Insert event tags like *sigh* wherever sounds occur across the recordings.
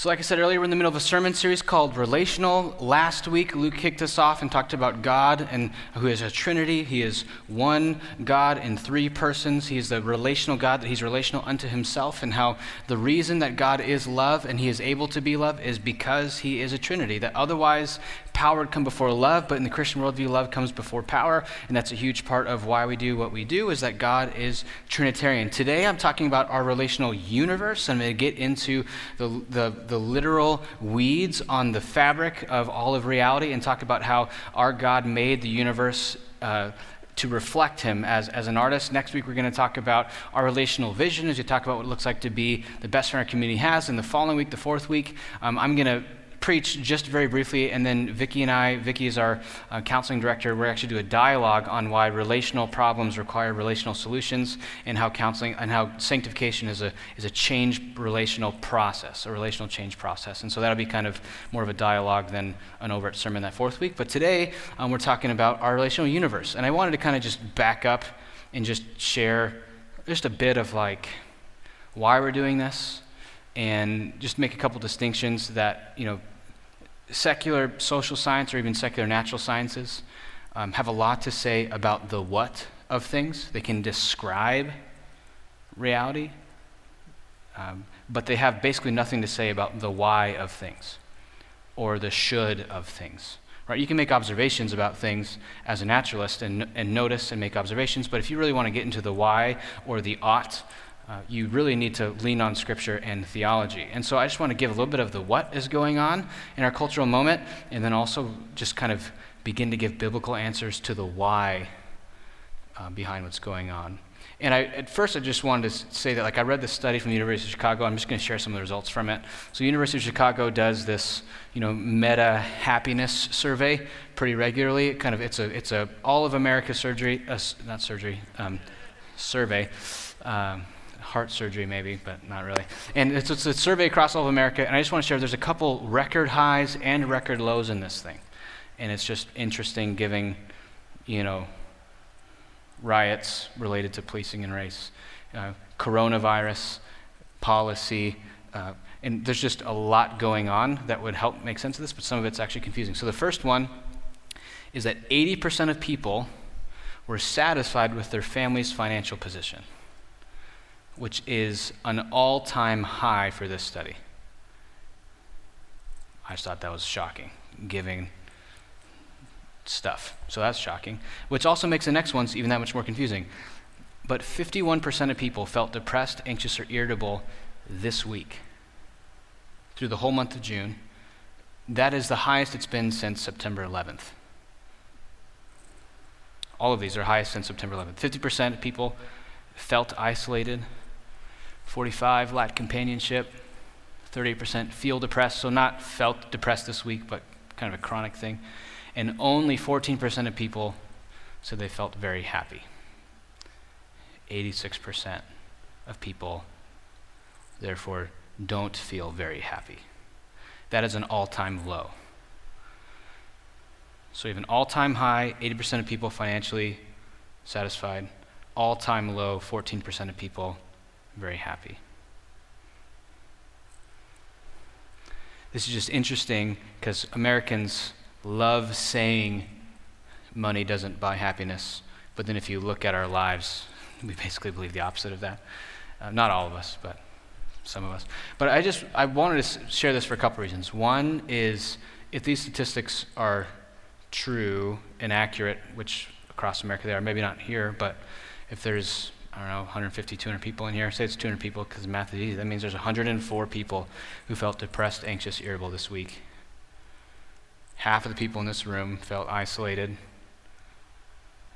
So, like I said earlier, we're in the middle of a sermon series called Relational. Last week, Luke kicked us off and talked about God and who is a Trinity. He is one God in three persons. He is the relational God, that He's relational unto Himself, and how the reason that God is love and He is able to be love is because He is a Trinity. That otherwise, power would come before love, but in the Christian worldview, love comes before power, and that's a huge part of why we do what we do, is that God is Trinitarian. Today, I'm talking about our relational universe. I'm going to get into the, the, the literal weeds on the fabric of all of reality and talk about how our God made the universe. Uh, to reflect him as, as an artist. Next week, we're going to talk about our relational vision as we talk about what it looks like to be the best friend our community has. And the following week, the fourth week, um, I'm going to preach just very briefly, and then Vicki and I, Vicki is our uh, counseling director, we're actually do a dialogue on why relational problems require relational solutions, and how counseling and how sanctification is a is a change relational process, a relational change process. And so that'll be kind of more of a dialogue than an overt sermon that fourth week. But today um, we're talking about our relational universe, and I wanted to kind of just back up and just share just a bit of like why we're doing this and just make a couple distinctions that you know secular social science or even secular natural sciences um, have a lot to say about the what of things. They can describe reality, um, but they have basically nothing to say about the why of things or the should of things. Right? You can make observations about things as a naturalist and, and notice and make observations, but if you really want to get into the why or the ought uh, you really need to lean on scripture and theology. And so I just want to give a little bit of the what is going on in our cultural moment, and then also just kind of begin to give biblical answers to the why uh, behind what's going on. And I, at first, I just wanted to say that, like, I read this study from the University of Chicago. I'm just going to share some of the results from it. So, University of Chicago does this, you know, meta happiness survey pretty regularly. It kind of, it's a, it's a all of America surgery, uh, not surgery, um, survey. Um, heart surgery, maybe, but not really. And it's, it's, a survey across all of America, and I just want to share there's a couple record highs and record lows in this thing. And it's just interesting giving, you know, riots related to policing and race, uh, coronavirus policy, uh, and there's just a lot going on that would help make sense of this, but some of it's actually confusing. So the first one is that 80% of people were satisfied with their family's financial position which is an all time high for this study. I just thought that was shocking, giving stuff. So that's shocking, which also makes the next ones even that much more confusing. But 51% of people felt depressed, anxious, or irritable this week through the whole month of June. That is the highest it's been since September 11th. All of these are highest since September 11th. 50% of people felt isolated, 45 lacked companionship. 38% feel depressed, so not felt depressed this week, but kind of a chronic thing. And only 14% of people said they felt very happy. 86% of people, therefore, don't feel very happy. That is an all time low. So we have an all time high, 80% of people financially satisfied, all time low, 14% of people very happy. This is just interesting because Americans love saying money doesn't buy happiness, but then if you look at our lives, *laughs* we basically believe the opposite of that. Uh, not all of us, but some of us. But I just I wanted to share this for a couple reasons. One is if these statistics are true and accurate, which across America they are, maybe not here, but if there's I don't know, 150, 200 people in here. Say it's 200 people because math is easy. That means there's 104 people who felt depressed, anxious, irritable this week. Half of the people in this room felt isolated.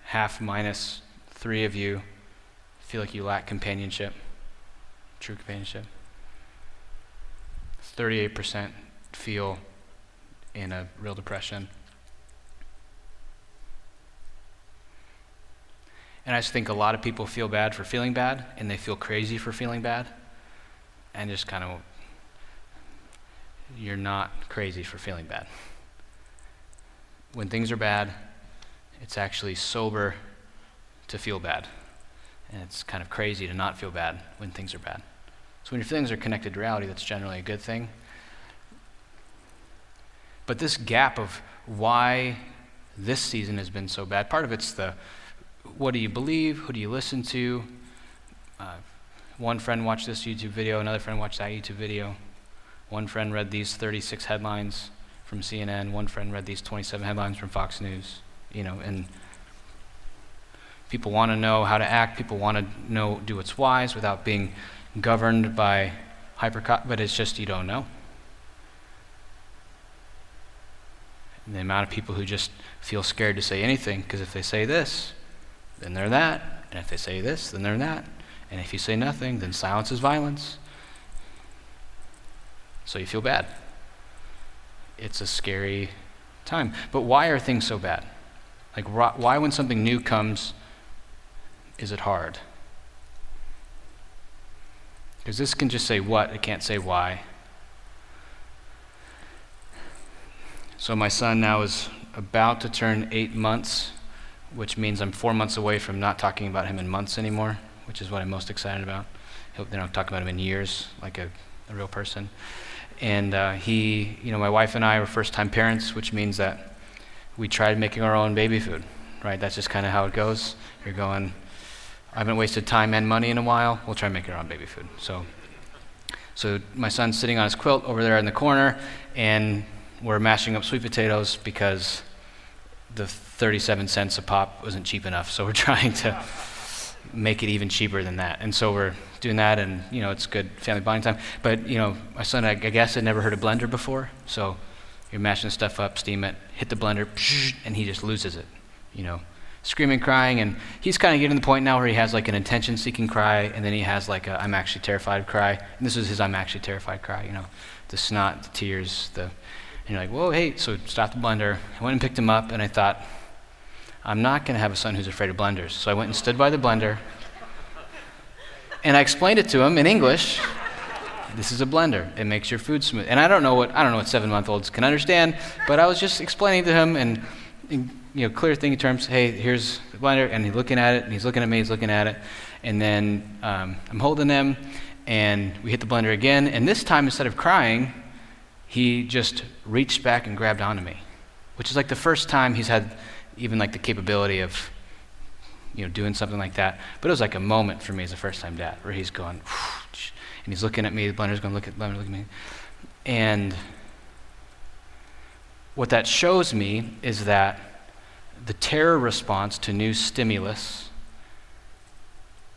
Half minus three of you feel like you lack companionship, true companionship. 38% feel in a real depression. And I just think a lot of people feel bad for feeling bad, and they feel crazy for feeling bad. And just kind of, you're not crazy for feeling bad. When things are bad, it's actually sober to feel bad. And it's kind of crazy to not feel bad when things are bad. So when your feelings are connected to reality, that's generally a good thing. But this gap of why this season has been so bad, part of it's the what do you believe? Who do you listen to? Uh, one friend watched this YouTube video, another friend watched that YouTube video. One friend read these 36 headlines from CNN, one friend read these 27 headlines from Fox News, you know, and people want to know how to act, people want to know do what's wise without being governed by hyper but it's just you don't know. And the amount of people who just feel scared to say anything because if they say this, then they're that, and if they say this, then they're that. And if you say nothing, then silence is violence. So you feel bad. It's a scary time. But why are things so bad? Like, why, when something new comes, is it hard? Because this can just say what, it can't say why. So, my son now is about to turn eight months, which means I'm four months away from not talking about him in months anymore which is what I'm most excited about. Hope they don't talk about him in years, like a, a real person. And uh, he, you know, my wife and I were first time parents, which means that we tried making our own baby food, right? That's just kind of how it goes. You're going, I haven't wasted time and money in a while. We'll try and make our own baby food. So, so my son's sitting on his quilt over there in the corner, and we're mashing up sweet potatoes because the 37 cents a pop wasn't cheap enough. So we're *laughs* trying to make it even cheaper than that. And so we're doing that, and you know, it's good family bonding time. But you know, my son, I, I guess, had never heard a blender before, so you're mashing stuff up, steam it, hit the blender, *sniffs* and he just loses it. You know, screaming, crying, and he's kind of getting to the point now where he has like an attention-seeking cry, and then he has like a "I'm actually terrified" cry. And this is his "I'm actually terrified" cry. You know, the snot, the tears, the and you're like, whoa, hey, so stop the blender. I went and picked him up, and I thought, I'm not going to have a son who's afraid of blenders. So I went and stood by the blender. And I explained it to him in English. This is a blender. It makes your food smooth. And I don't know what I don't know what seven month olds can understand, but I was just explaining to him and in, you know clear thinking terms. Hey, here's the blender, and he's looking at it, and he's looking at me, he's looking at it, and then um, I'm holding him, and we hit the blender again, and this time instead of crying, he just reached back and grabbed onto me, which is like the first time he's had even like the capability of you know doing something like that. But it was like a moment for me as a first time dad where he's going and he's looking at me, the blender's going to look at blender, look at me. And what that shows me is that the terror response to new stimulus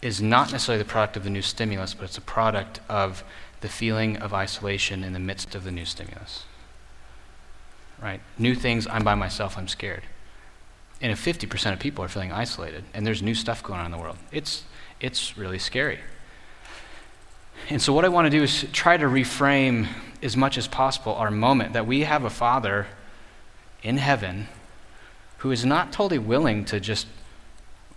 is not necessarily the product of the new stimulus, but it's a product of the feeling of isolation in the midst of the new stimulus. Right? New things, I'm by myself, I'm scared and if 50% of people are feeling isolated and there's new stuff going on in the world, it's, it's really scary. And so, what I want to do is try to reframe as much as possible our moment that we have a Father in heaven who is not totally willing to just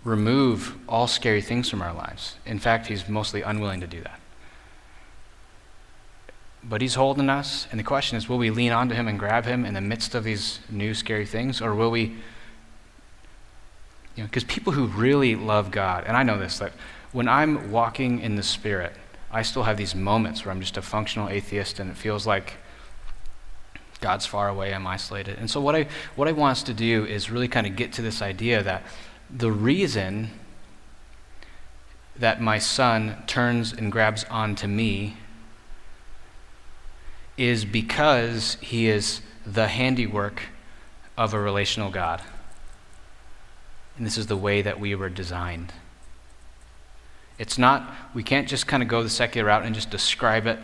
remove all scary things from our lives. In fact, he's mostly unwilling to do that. But he's holding us, and the question is will we lean onto him and grab him in the midst of these new scary things, or will we you know, because people who really love God, and I know this, that when I'm walking in the Spirit, I still have these moments where I'm just a functional atheist and it feels like God's far away, I'm isolated. And so, what I, what I want us to do is really kind of get to this idea that the reason that my son turns and grabs onto me is because he is the handiwork of a relational God. And this is the way that we were designed. It's not, we can't just kind of go the secular route and just describe it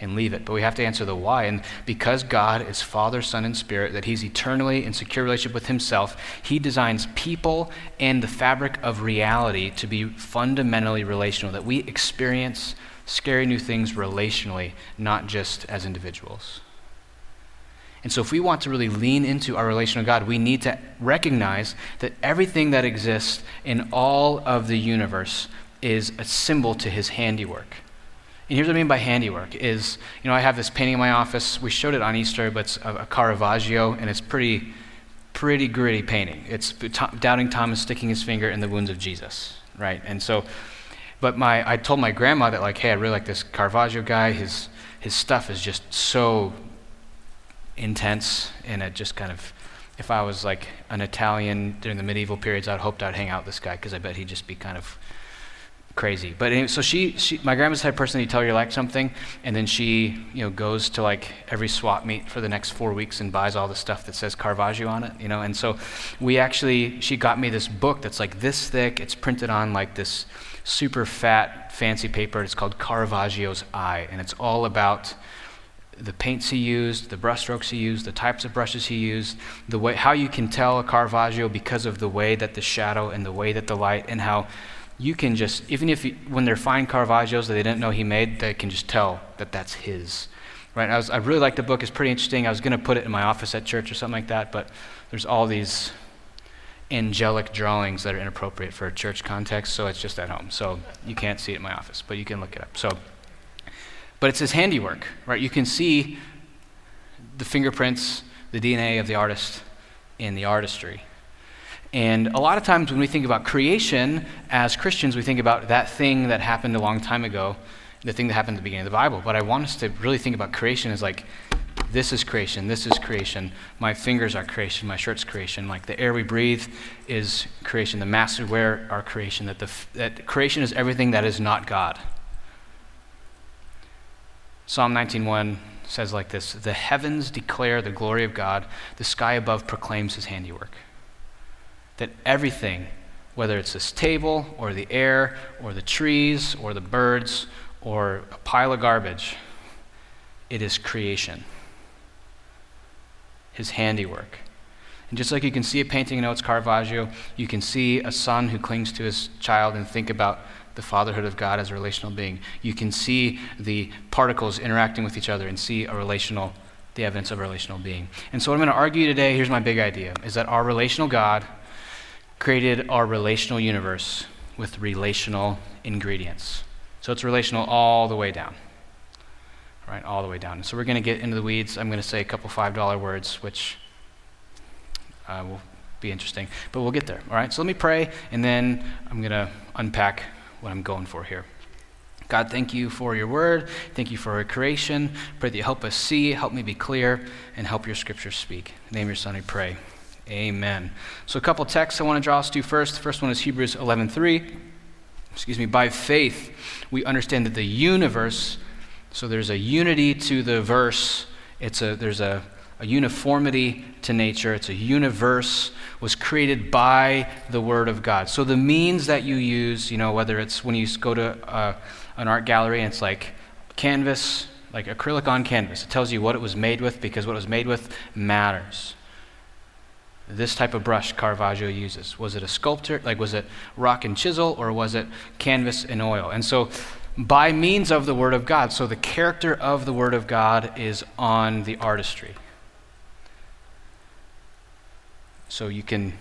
and leave it, but we have to answer the why. And because God is Father, Son, and Spirit, that He's eternally in secure relationship with Himself, He designs people and the fabric of reality to be fundamentally relational, that we experience scary new things relationally, not just as individuals. And so, if we want to really lean into our relation with God, we need to recognize that everything that exists in all of the universe is a symbol to his handiwork. And here's what I mean by handiwork is, you know, I have this painting in my office. We showed it on Easter, but it's a, a Caravaggio, and it's pretty, pretty gritty painting. It's doubting Thomas sticking his finger in the wounds of Jesus, right? And so, but my, I told my grandma that like, hey, I really like this Caravaggio guy. His, his stuff is just so intense, and it just kind of, if I was like an Italian during the medieval periods, I'd hoped I'd hang out with this guy because I bet he'd just be kind of crazy. But anyway, so she, she, my grandma's the type of person you tell her you like something, and then she, you know, goes to like every swap meet for the next four weeks and buys all the stuff that says Caravaggio on it, you know. And so we actually, she got me this book that's like this thick. It's printed on like this super fat, fancy paper. It's called Caravaggio's Eye, and it's all about the paints he used, the brushstrokes he used, the types of brushes he used, the way how you can tell a Caravaggio because of the way that the shadow and the way that the light and how you can just, even if you, when they're fine Caravaggios that they didn't know he made, they can just tell that that's his. Right? I, was, I really like the book. It's pretty interesting. I was going to put it in my office at church or something like that, but there's all these angelic drawings that are inappropriate for a church context, so it's just at home. So you can't see it in my office, but you can look it up. So, but it's his handiwork, right? You can see the fingerprints, the DNA of the artist in the artistry. And a lot of times when we think about creation as Christians, we think about that thing that happened a long time ago, the thing that happened at the beginning of the Bible. But I want us to really think about creation as like, this is creation, this is creation. My fingers are creation, my shirt's creation. Like the air we breathe is creation, the masks we wear are creation. That, the, that creation is everything that is not God. Psalm 19:1 says like this: "The heavens declare the glory of God; the sky above proclaims His handiwork." that everything, whether it's this table or the air or the trees or the birds or a pile of garbage, it is creation. His handiwork. And just like you can see a painting know it's Caravaggio, you can see a son who clings to his child and think about the fatherhood of God as a relational being. You can see the particles interacting with each other and see a relational, the evidence of a relational being. And so what I'm going to argue today, here's my big idea, is that our relational God created our relational universe with relational ingredients. So it's relational all the way down. Right, all the way down. So we're going to get into the weeds. I'm going to say a couple $5 words, which uh, will be interesting. But we'll get there. All right, so let me pray, and then I'm going to unpack what I'm going for here. God, thank you for your word. Thank you for your creation. Pray that you help us see, help me be clear, and help your scriptures speak. In the name of your son, I pray. Amen. So a couple texts I want to draw us to first. The first one is Hebrews 11:3. Excuse me. By faith, we understand that the universe. So there's a unity to the verse. It's a there's a, a uniformity to nature. It's a universe was created by the Word of God. So the means that you use, you know, whether it's when you go to uh, an art gallery and it's like canvas, like acrylic on canvas, it tells you what it was made with because what it was made with matters this type of brush Caravaggio uses. Was it a sculptor, like was it rock and chisel, or was it canvas and oil? And so, by means of the Word of God, so the character of the Word of God is on the artistry. So you can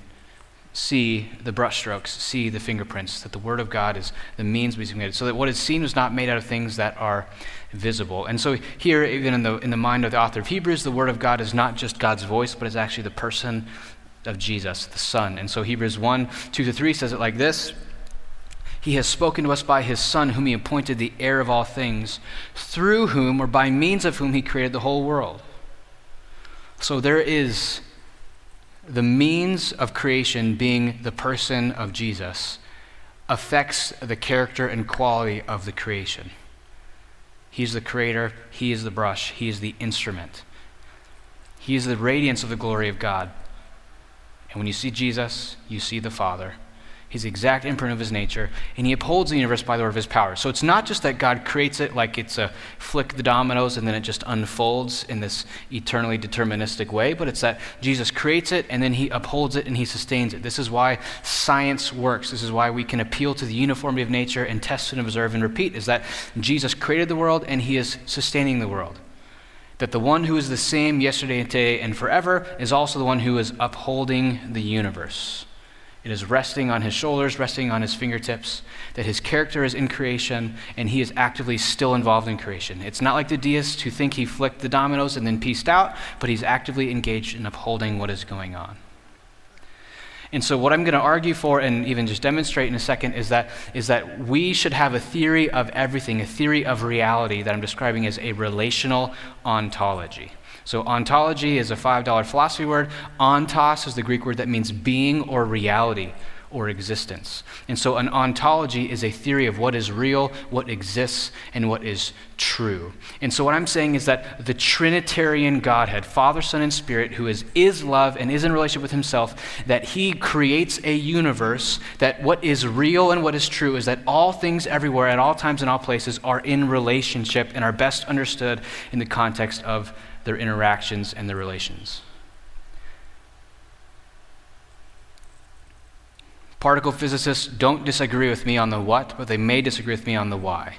see the brushstrokes, see the fingerprints, that the Word of God is the means being made, so that what is seen was not made out of things that are visible. And so here, even in the, in the mind of the author of Hebrews, the Word of God is not just God's voice, but is actually the person of Jesus, the Son. And so Hebrews 1 2 to 3 says it like this He has spoken to us by His Son, whom He appointed the heir of all things, through whom or by means of whom He created the whole world. So there is the means of creation being the person of Jesus affects the character and quality of the creation. He's the creator, He is the brush, He is the instrument. He is the radiance of the glory of God. And when you see Jesus, you see the Father. He's the exact imprint of his nature, and he upholds the universe by the word of his power. So it's not just that God creates it like it's a flick the dominoes and then it just unfolds in this eternally deterministic way, but it's that Jesus creates it and then he upholds it and he sustains it. This is why science works. This is why we can appeal to the uniformity of nature and test and observe and repeat, is that Jesus created the world and he is sustaining the world that the one who is the same yesterday and today and forever is also the one who is upholding the universe. It is resting on his shoulders, resting on his fingertips, that his character is in creation and he is actively still involved in creation. It's not like the deists who think he flicked the dominoes and then pieced out, but he's actively engaged in upholding what is going on. And so, what I'm going to argue for and even just demonstrate in a second is that, is that we should have a theory of everything, a theory of reality that I'm describing as a relational ontology. So, ontology is a $5 philosophy word. Ontos is the Greek word that means being or reality or existence. And so, an ontology is a theory of what is real, what exists, and what is true. And so, what I'm saying is that the Trinitarian Godhead, Father, Son, and Spirit, who is, is love and is in relationship with Himself, that He creates a universe that what is real and what is true is that all things everywhere, at all times, and all places, are in relationship and are best understood in the context of their interactions and their relations. Particle physicists don't disagree with me on the what, but they may disagree with me on the why.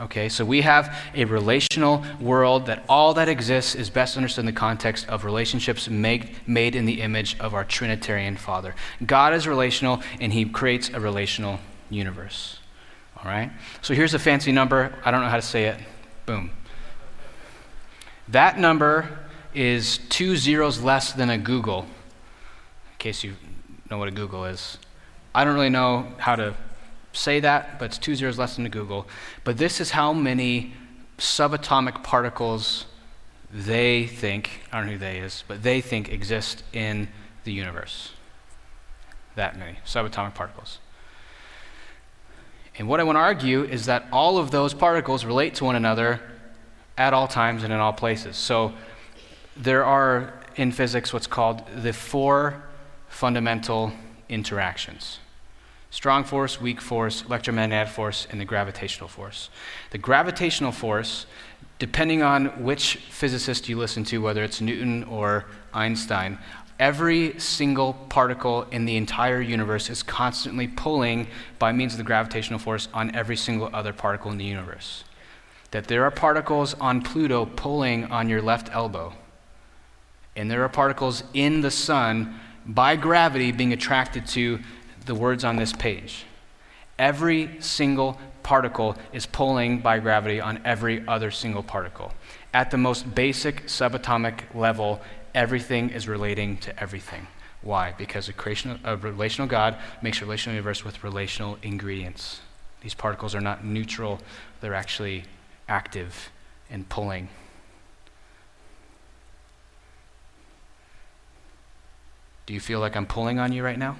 Okay, so we have a relational world that all that exists is best understood in the context of relationships made, made in the image of our Trinitarian Father. God is relational, and He creates a relational universe. All right? So here's a fancy number. I don't know how to say it. Boom. That number is two zeros less than a googol, in case you know what a googol is. I don't really know how to say that, but it's two zeros less than a googol. But this is how many subatomic particles they think, I don't know who they is, but they think exist in the universe. That many subatomic particles. And what I want to argue is that all of those particles relate to one another at all times and in all places. So there are in physics what's called the four fundamental interactions strong force, weak force, electromagnetic force, and the gravitational force. The gravitational force, depending on which physicist you listen to, whether it's Newton or Einstein, every single particle in the entire universe is constantly pulling by means of the gravitational force on every single other particle in the universe that there are particles on Pluto pulling on your left elbow. And there are particles in the sun by gravity being attracted to the words on this page. Every single particle is pulling by gravity on every other single particle. At the most basic subatomic level, everything is relating to everything. Why? Because a, creation, a relational God makes a relational universe with relational ingredients. These particles are not neutral, they're actually active and pulling. Do you feel like I'm pulling on you right now?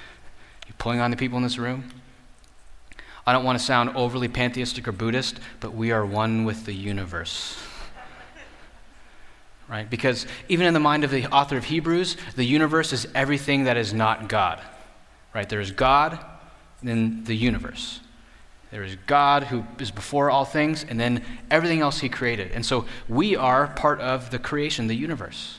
*laughs* you pulling on the people in this room? I don't want to sound overly pantheistic or Buddhist, but we are one with the universe. *laughs* right? Because even in the mind of the author of Hebrews, the universe is everything that is not God. Right? There's God, and then the universe. There is God who is before all things, and then everything else He created. And so we are part of the creation, the universe.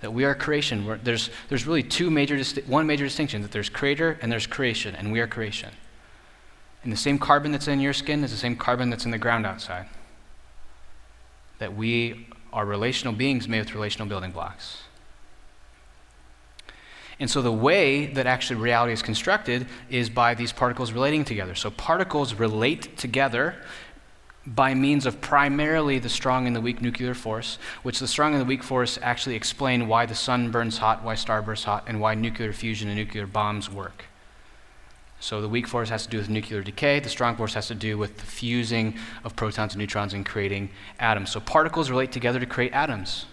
That we are creation. We're, there's, there's really two major, one major distinction that there's creator and there's creation, and we are creation. And the same carbon that's in your skin is the same carbon that's in the ground outside. That we are relational beings made with relational building blocks. And so the way that actually reality is constructed is by these particles relating together. So particles relate together by means of primarily the strong and the weak nuclear force, which the strong and the weak force actually explain why the sun burns hot, why starbursts hot, and why nuclear fusion and nuclear bombs work. So the weak force has to do with nuclear decay, the strong force has to do with the fusing of protons and neutrons and creating atoms. So particles relate together to create atoms.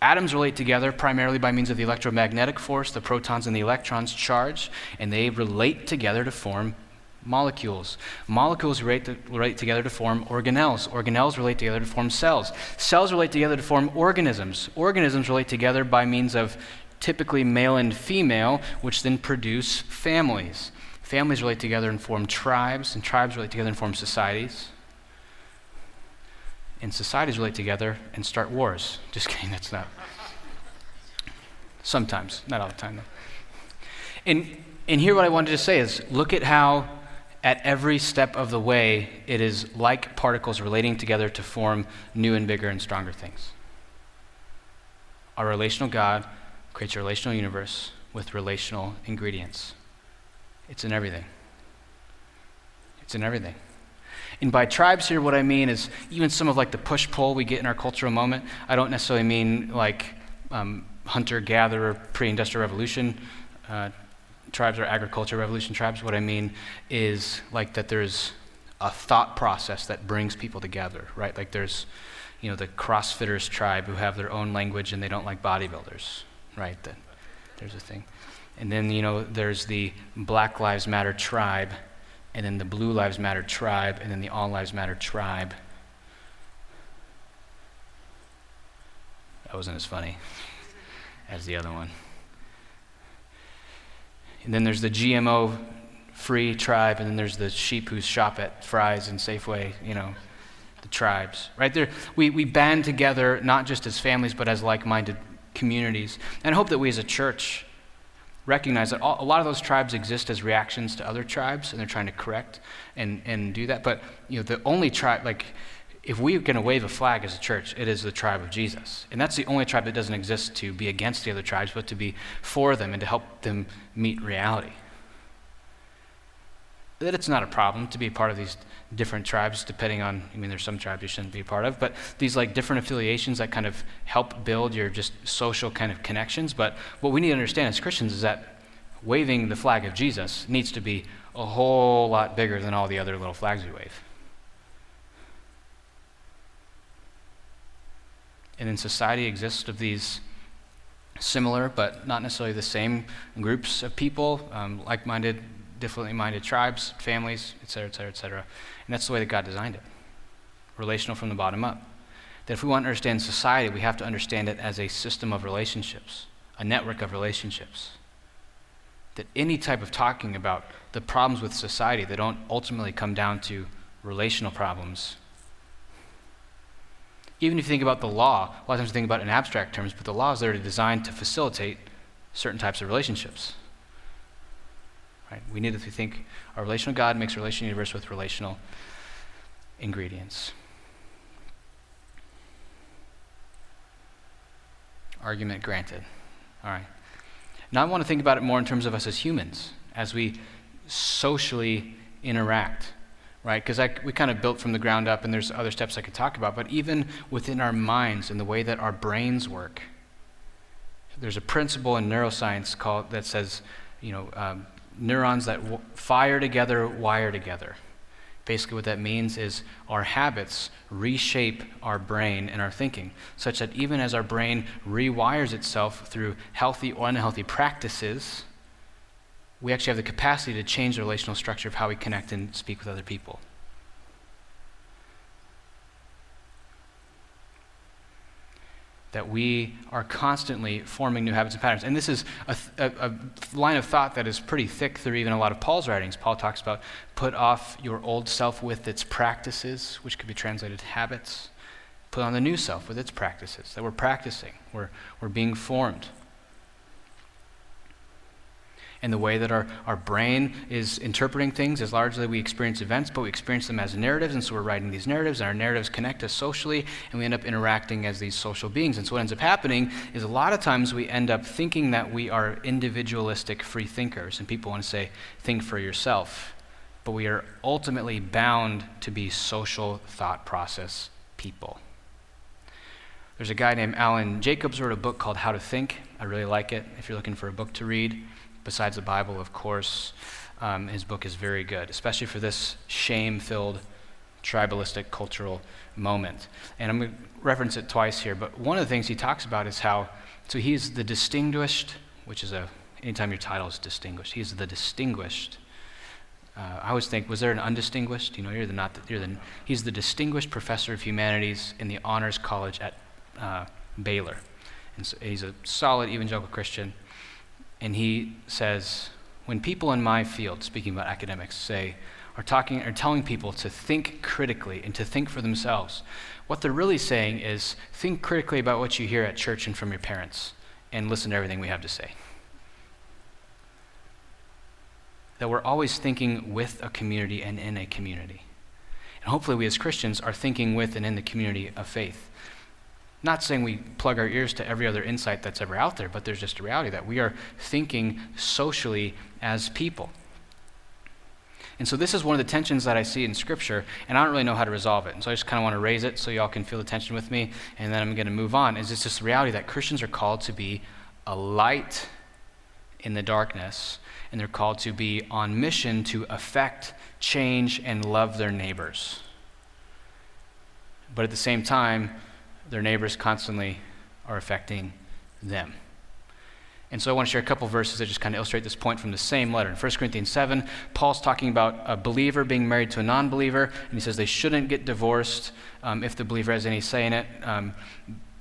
Atoms relate together primarily by means of the electromagnetic force, the protons and the electrons charge, and they relate together to form molecules. Molecules relate, to, relate together to form organelles. Organelles relate together to form cells. Cells relate together to form organisms. Organisms relate together by means of typically male and female, which then produce families. Families relate together and form tribes, and tribes relate together and form societies and societies relate together and start wars. *laughs* Just kidding, that's not. Sometimes, not all the time, though. And, and here, what I wanted to say is look at how, at every step of the way, it is like particles relating together to form new and bigger and stronger things. Our relational God creates a relational universe with relational ingredients. It's in everything. It's in everything. And by tribes here, what I mean is even some of like the push pull we get in our cultural moment. I don't necessarily mean like um, hunter gatherer pre industrial revolution uh, tribes or agriculture revolution tribes. What I mean is like that there's a thought process that brings people together, right? Like there's, you know, the CrossFitters tribe who have their own language and they don't like bodybuilders, right? That there's a thing. And then, you know, there's the Black Lives Matter tribe, and then the Blue Lives Matter tribe, and then the All Lives Matter tribe. That wasn't as funny *laughs* as the other one. And then there's the GMO free tribe, and then there's the sheep who shop at Fry's and Safeway, you know, the tribes. Right there, we, we band together not just as families, but as like minded communities. And I hope that we as a church recognize that all, a lot of those tribes exist as reactions to other tribes, and they're trying to correct and, and do that. But, you know, the only tribe, like, if we're going to wave a flag as a church, it is the tribe of Jesus. And that's the only tribe that doesn't exist to be against the other tribes, but to be for them and to help them meet reality. That it's not a problem to be part of these different tribes, depending on, I mean, there's some tribes you shouldn't be a part of, but these like different affiliations that kind of help build your just social kind of connections. But what we need to understand as Christians is that waving the flag of Jesus needs to be a whole lot bigger than all the other little flags we wave. And then society exists of these similar but not necessarily the same groups of people, um, like minded, differently minded tribes, families, et cetera, et cetera, et cetera. And that's the way that God designed it relational from the bottom up. That if we want to understand society, we have to understand it as a system of relationships, a network of relationships. That any type of talking about the problems with society, they don't ultimately come down to relational problems even if you think about the law, a lot of times you think about it in abstract terms, but the law is there to designed to facilitate certain types of relationships. Right? We need to think our relational God makes relational universe with relational ingredients. Argument granted. All right. Now I want to think about it more in terms of us as humans, as we socially interact right? Because we kind of built from the ground up, and there's other steps I could talk about. But even within our minds and the way that our brains work, there's a principle in neuroscience called that says, you know, um, neurons that w- fire together wire together. Basically, what that means is our habits reshape our brain and our thinking, such that even as our brain rewires itself through healthy or unhealthy practices, we actually have the capacity to change the relational structure of how we connect and speak with other people. That we are constantly forming new habits and patterns. And this is a, a, a, line of thought that is pretty thick through even a lot of Paul's writings. Paul talks about put off your old self with its practices, which could be translated habits. Put on the new self with its practices. That we're practicing, we're, we're being formed and the way that our, our brain is interpreting things is largely we experience events, but we experience them as narratives, and so we're writing these narratives, and our narratives connect us socially, and we end up interacting as these social beings. And so what ends up happening is a lot of times we end up thinking that we are individualistic free thinkers, and people want to say, think for yourself. But we are ultimately bound to be social thought process people. There's a guy named Alan Jacobs wrote a book called How to Think. I really like it if you're looking for a book to read besides the Bible, of course, um, his book is very good, especially for this shame filled, tribalistic cultural moment. And I'm going to reference it twice here, but one of the things he talks about is how, so he's the distinguished, which is a, anytime your title is distinguished, he's the distinguished. Uh, I always think, was there an undistinguished? You know, you're the not. The, you're the, he's the distinguished professor of humanities in the honors college at uh, Baylor, and so he's a solid evangelical Christian. And he says, when people in my field, speaking about academics, say, are talking are telling people to think critically and to think for themselves, what they're really saying is think critically about what you hear at church and from your parents and listen to everything we have to say. That we're always thinking with a community and in a community. And hopefully, we as Christians are thinking with and in the community of faith. Not saying we plug our ears to every other insight that's ever out there, but there's just a reality that we are thinking socially as people. And so this is one of the tensions that I see in Scripture, and I don't really know how to resolve it. And so I just kind of want to raise it so y'all can feel the tension with me, and then I'm going to move on. Is just the reality that Christians are called to be a light in the darkness, and they're called to be on mission to affect, change, and love their neighbors. But at the same time, their neighbors constantly are affecting them. And so I want to share a couple verses that just kind of illustrate this point from the same letter. In 1 Corinthians 7, Paul's talking about a believer being married to a non believer, and he says they shouldn't get divorced um, if the believer has any say in it, um,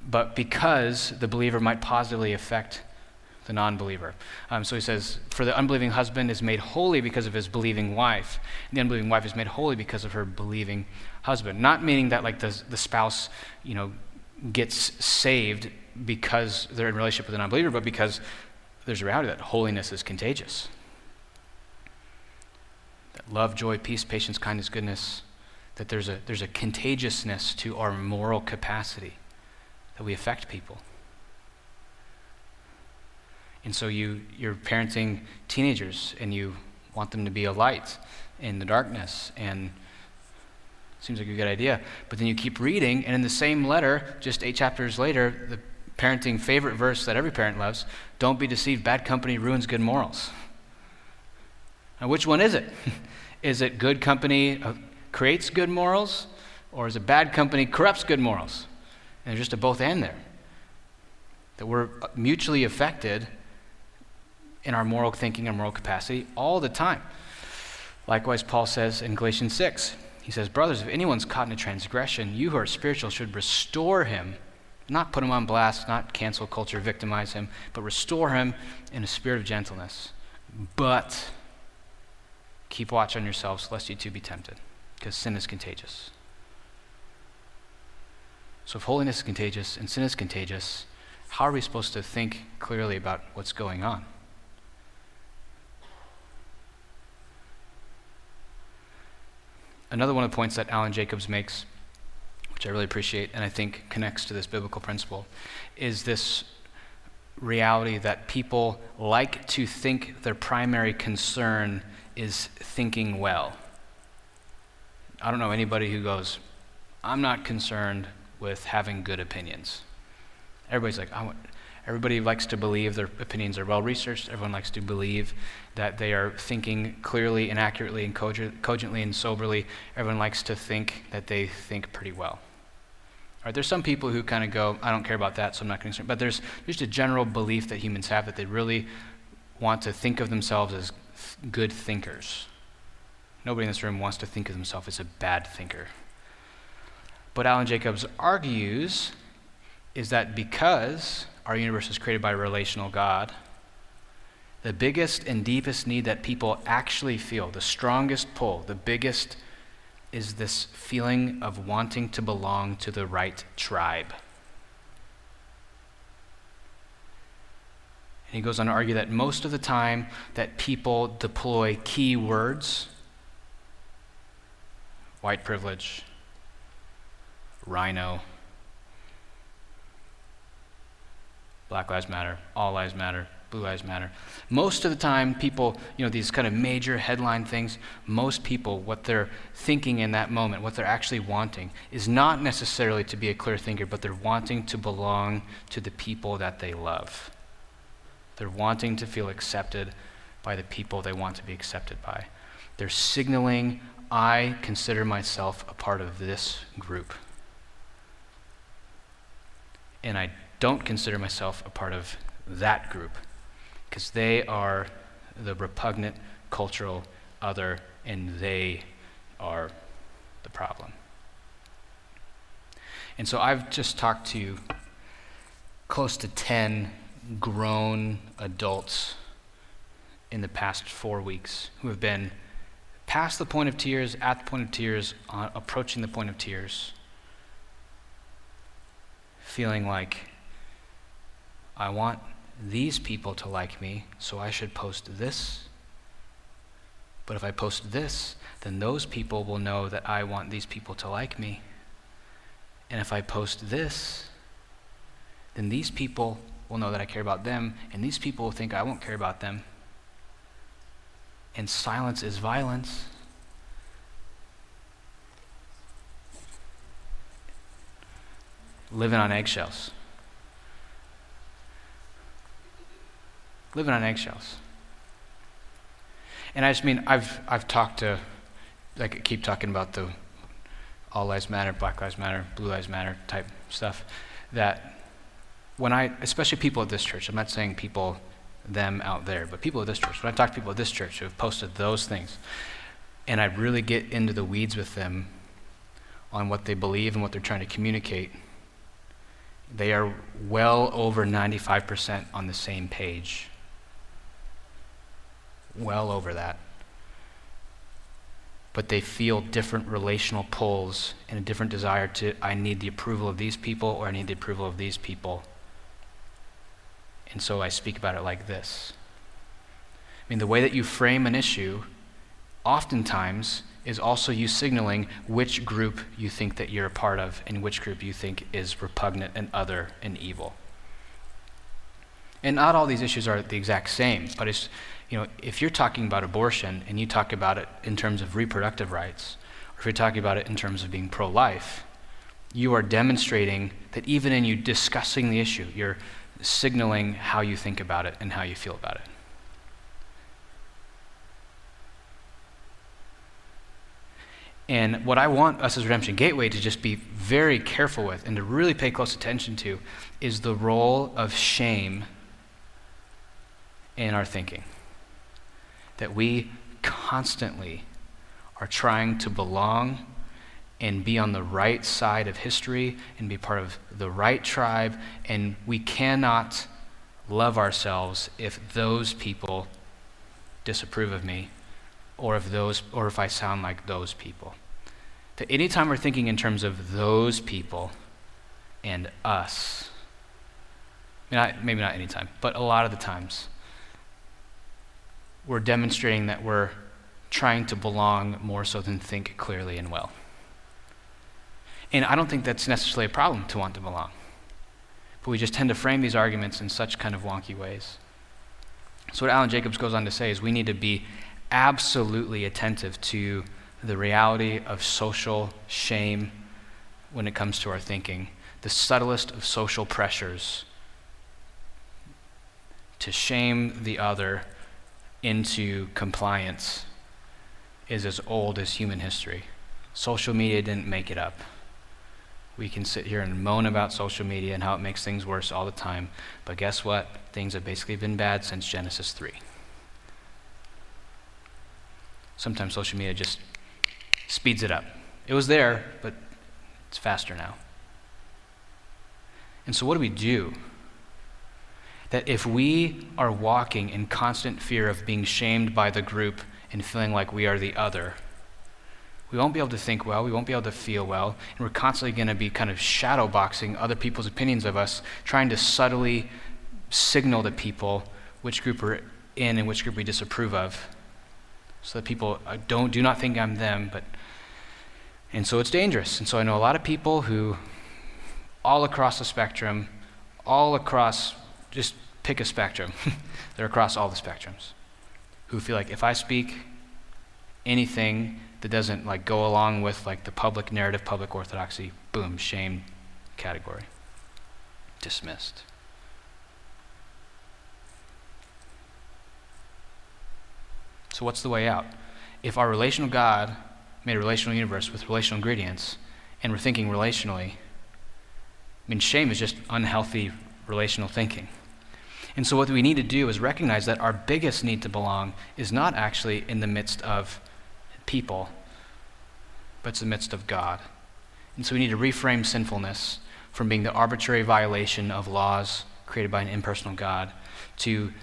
but because the believer might positively affect the non believer. Um, so he says, For the unbelieving husband is made holy because of his believing wife, and the unbelieving wife is made holy because of her believing husband. Not meaning that, like, the, the spouse, you know, gets saved because they're in relationship with an unbeliever, but because there's a reality that holiness is contagious. That love, joy, peace, patience, kindness, goodness, that there's a, there's a contagiousness to our moral capacity, that we affect people. And so you, you're parenting teenagers and you want them to be a light in the darkness and seems like a good idea. But then you keep reading, and in the same letter, just eight chapters later, the parenting favorite verse that every parent loves don't be deceived, bad company ruins good morals. Now, which one is it? *laughs* is it good company uh, creates good morals, or is it bad company corrupts good morals? And there's just a both and there. That we're mutually affected in our moral thinking and moral capacity all the time. Likewise, Paul says in Galatians 6, he says, Brothers, if anyone's caught in a transgression, you who are spiritual should restore him not put him on blast, not cancel culture, victimize him, but restore him in a spirit of gentleness. But keep watch on yourselves, lest you too be tempted, because sin is contagious. So if holiness is contagious and sin is contagious, how are we supposed to think clearly about what's going on? Another one of the points that Alan Jacobs makes which I really appreciate and I think connects to this biblical principle, is this reality that people like to think their primary concern is thinking well. I don't know anybody who goes, I'm not concerned with having good opinions. Everybody's like, I want, everybody likes to believe their opinions are well researched. Everyone likes to believe that they are thinking clearly and accurately and cogently and soberly. Everyone likes to think that they think pretty well. Right, there's some people who kind of go, I don't care about that, so I'm not going concerned. But there's just a general belief that humans have that they really want to think of themselves as th- good thinkers. Nobody in this room wants to think of themselves as a bad thinker. But Alan Jacobs argues is that because our universe is created by a relational God, the biggest and deepest need that people actually feel, the strongest pull, the biggest is this feeling of wanting to belong to the right tribe. And he goes on to argue that most of the time that people deploy key words, white privilege, RINO, Black Lives Matter, All Lives Matter, Blue Lives Matter. Most of the time, people, you know, these kind of major headline things, most people, what they're thinking in that moment, what they're actually wanting, is not necessarily to be a clear thinker, but they're wanting to belong to the people that they love. They're wanting to feel accepted by the people they want to be accepted by. They're signaling, I consider myself a part of this group. And I don't consider myself a part of that group because they are the repugnant cultural other and they are the problem. And so I've just talked to close to 10 grown adults in the past four weeks who have been past the point of tears, at the point of tears, uh, approaching the point of tears, feeling like I want these people to like me, so I should post this. But if I post this, then those people will know that I want these people to like me. And if I post this, then these people will know that I care about them, and these people will think I won't care about them. And silence is violence. Living on eggshells. Living on eggshells. And I just mean, I've, I've talked to, like, keep talking about the all lives matter, black lives matter, blue lives matter type stuff. That when I, especially people at this church, I'm not saying people, them out there, but people at this church, when I talk to people at this church who have posted those things, and I really get into the weeds with them on what they believe and what they're trying to communicate, they are well over 95% on the same page. Well over that. But they feel different relational pulls and a different desire to, I need the approval of these people or I need the approval of these people. And so I speak about it like this. I mean, the way that you frame an issue oftentimes is also you signaling which group you think that you're a part of and which group you think is repugnant and other and evil. And not all these issues are the exact same, but it's, you know, if you're talking about abortion and you talk about it in terms of reproductive rights, or if you're talking about it in terms of being pro life, you are demonstrating that even in you discussing the issue, you're signaling how you think about it and how you feel about it. And what I want us as Redemption Gateway to just be very careful with and to really pay close attention to is the role of shame in our thinking. That we constantly are trying to belong and be on the right side of history and be part of the right tribe, and we cannot love ourselves if those people disapprove of me or if those or if I sound like those people. That anytime we're thinking in terms of those people and us, maybe not anytime, but a lot of the times, we're demonstrating that we're trying to belong more so than think clearly and well. And I don't think that's necessarily a problem to want to belong. But we just tend to frame these arguments in such kind of wonky ways. So, what Alan Jacobs goes on to say is we need to be absolutely attentive to the reality of social shame when it comes to our thinking, the subtlest of social pressures to shame the other into compliance is as old as human history. Social media didn't make it up. We can sit here and moan about social media and how it makes things worse all the time, but guess what? Things have basically been bad since Genesis 3 sometimes social media just speeds it up. It was there, but it's faster now. And so, what do we do? That if we are walking in constant fear of being shamed by the group and feeling like we are the other, we won't be able to think well, we won't be able to feel well, and we're constantly going to be kind of shadow boxing other people's opinions of us, trying to subtly signal to people which group we're in and which group we disapprove of so that people uh, don't do not think I'm them. But and so it's dangerous. And so I know a lot of people who, all across the spectrum, all across, just pick a spectrum. *laughs* They're across all the spectrums, who feel like if I speak anything that doesn't like go along with like the public narrative, public orthodoxy, boom, shame category, dismissed. So, what's the way out? If our relational God made a relational universe with relational ingredients, and we're thinking relationally, I mean, shame is just unhealthy relational thinking. And so, what we need to do is recognize that our biggest need to belong is not actually in the midst of people, but it's the midst of God. And so, we need to reframe sinfulness from being the arbitrary violation of laws created by an impersonal God to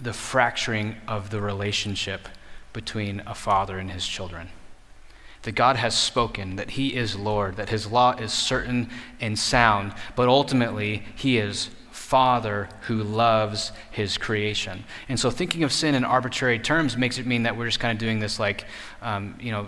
the fracturing of the relationship between a father and his children. That God has spoken, that He is Lord, that His law is certain and sound, but ultimately He is Father who loves His creation. And so thinking of sin in arbitrary terms makes it mean that we're just kind of doing this like, um, you know,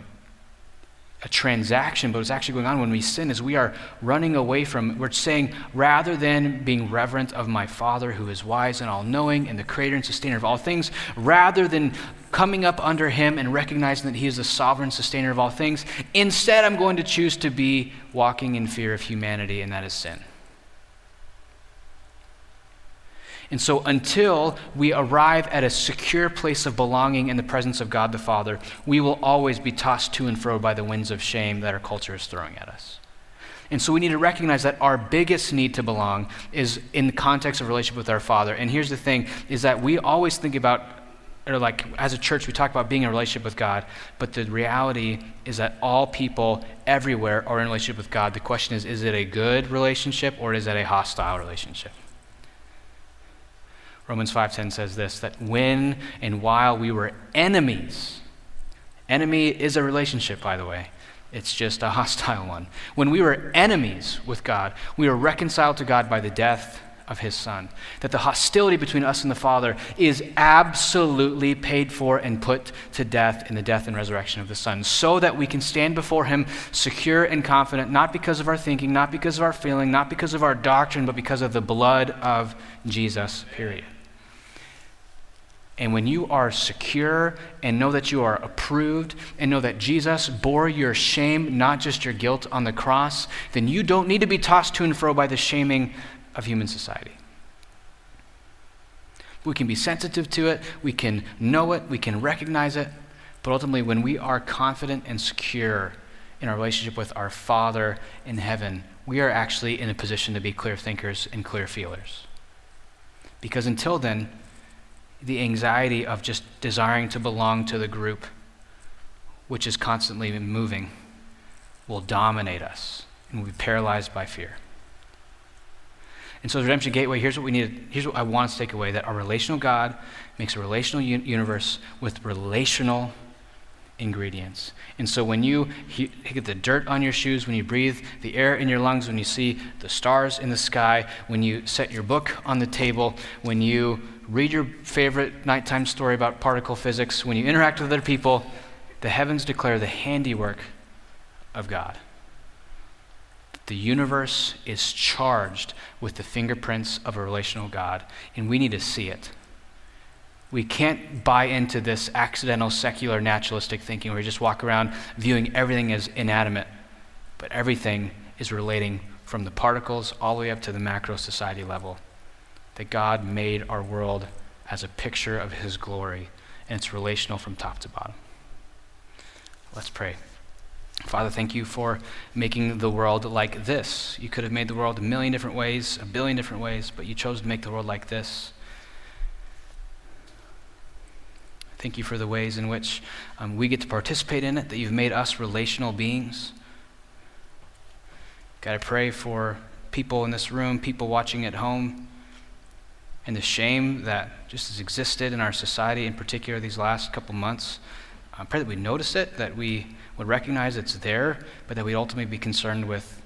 a transaction, but what's actually going on when we sin is we are running away from, we're saying, rather than being reverent of my Father who is wise and all knowing and the creator and sustainer of all things, rather than coming up under him and recognizing that he is the sovereign sustainer of all things, instead I'm going to choose to be walking in fear of humanity, and that is sin. And so, until we arrive at a secure place of belonging in the presence of God the Father, we will always be tossed to and fro by the winds of shame that our culture is throwing at us. And so, we need to recognize that our biggest need to belong is in the context of relationship with our Father. And here's the thing is that we always think about, or like as a church, we talk about being in a relationship with God, but the reality is that all people everywhere are in relationship with God. The question is, is it a good relationship or is it a hostile relationship? Romans 5:10 says this that when and while we were enemies enemy is a relationship by the way. It's just a *laughs* hostile one. When we were enemies with God we were reconciled to God by the death of his son. That the hostility between us and the father is absolutely paid for and put to death in the death and resurrection of the son so that we can stand before him secure and confident not because of our thinking not because of our feeling not because of our doctrine but because of the blood of Jesus period and when you are secure and know that you are approved and know that Jesus bore your shame, not just your guilt on the cross, then you don't need to be tossed to and fro by the shaming of human society. We can be sensitive to it, we can know it, we can recognize it, but ultimately, when we are confident and secure in our relationship with our Father in heaven, we are actually in a position to be clear thinkers and clear feelers. Because until then, the anxiety of just desiring to belong to the group, which is constantly moving, will dominate us and we'll be paralyzed by fear. And so, the Redemption Gateway, here's what we need. Here's what I want us to take away that our relational God makes a relational un- universe with relational ingredients. And so when you, you get the dirt on your shoes, when you breathe the air in your lungs, when you see the stars in the sky, when you set your book on the table, when you read your favorite nighttime story about particle physics, when you interact with other people, the heavens declare the handiwork of God. The universe is charged with the fingerprints of a relational God, and we need to see it. We can't buy into this accidental, secular, naturalistic thinking where we just walk around viewing everything as inanimate, but everything is relating from the particles all the way up to the macro society level. That God made our world as a picture of His glory, and it's relational from top to bottom. Let's pray. Father, thank you for making the world like this. You could have made the world a million different ways, a billion different ways, but you chose to make the world like this. Thank you for the ways in which um, we get to participate in it, that you've made us relational beings. God, I pray for people in this room, people watching at home, and the shame that just has existed in our society, in particular these last couple months. I pray that we notice it, that we would recognize it's there, but that we'd ultimately be concerned with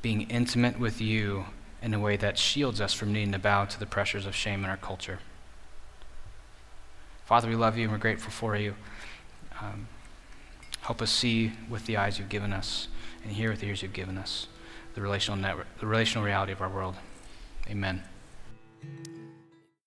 being intimate with you in a way that shields us from needing to bow to the pressures of shame in our culture. Father, we love you and we're grateful for you. Um, help us see with the eyes you've given us and hear with the ears you've given us the relational, network, the relational reality of our world. Amen.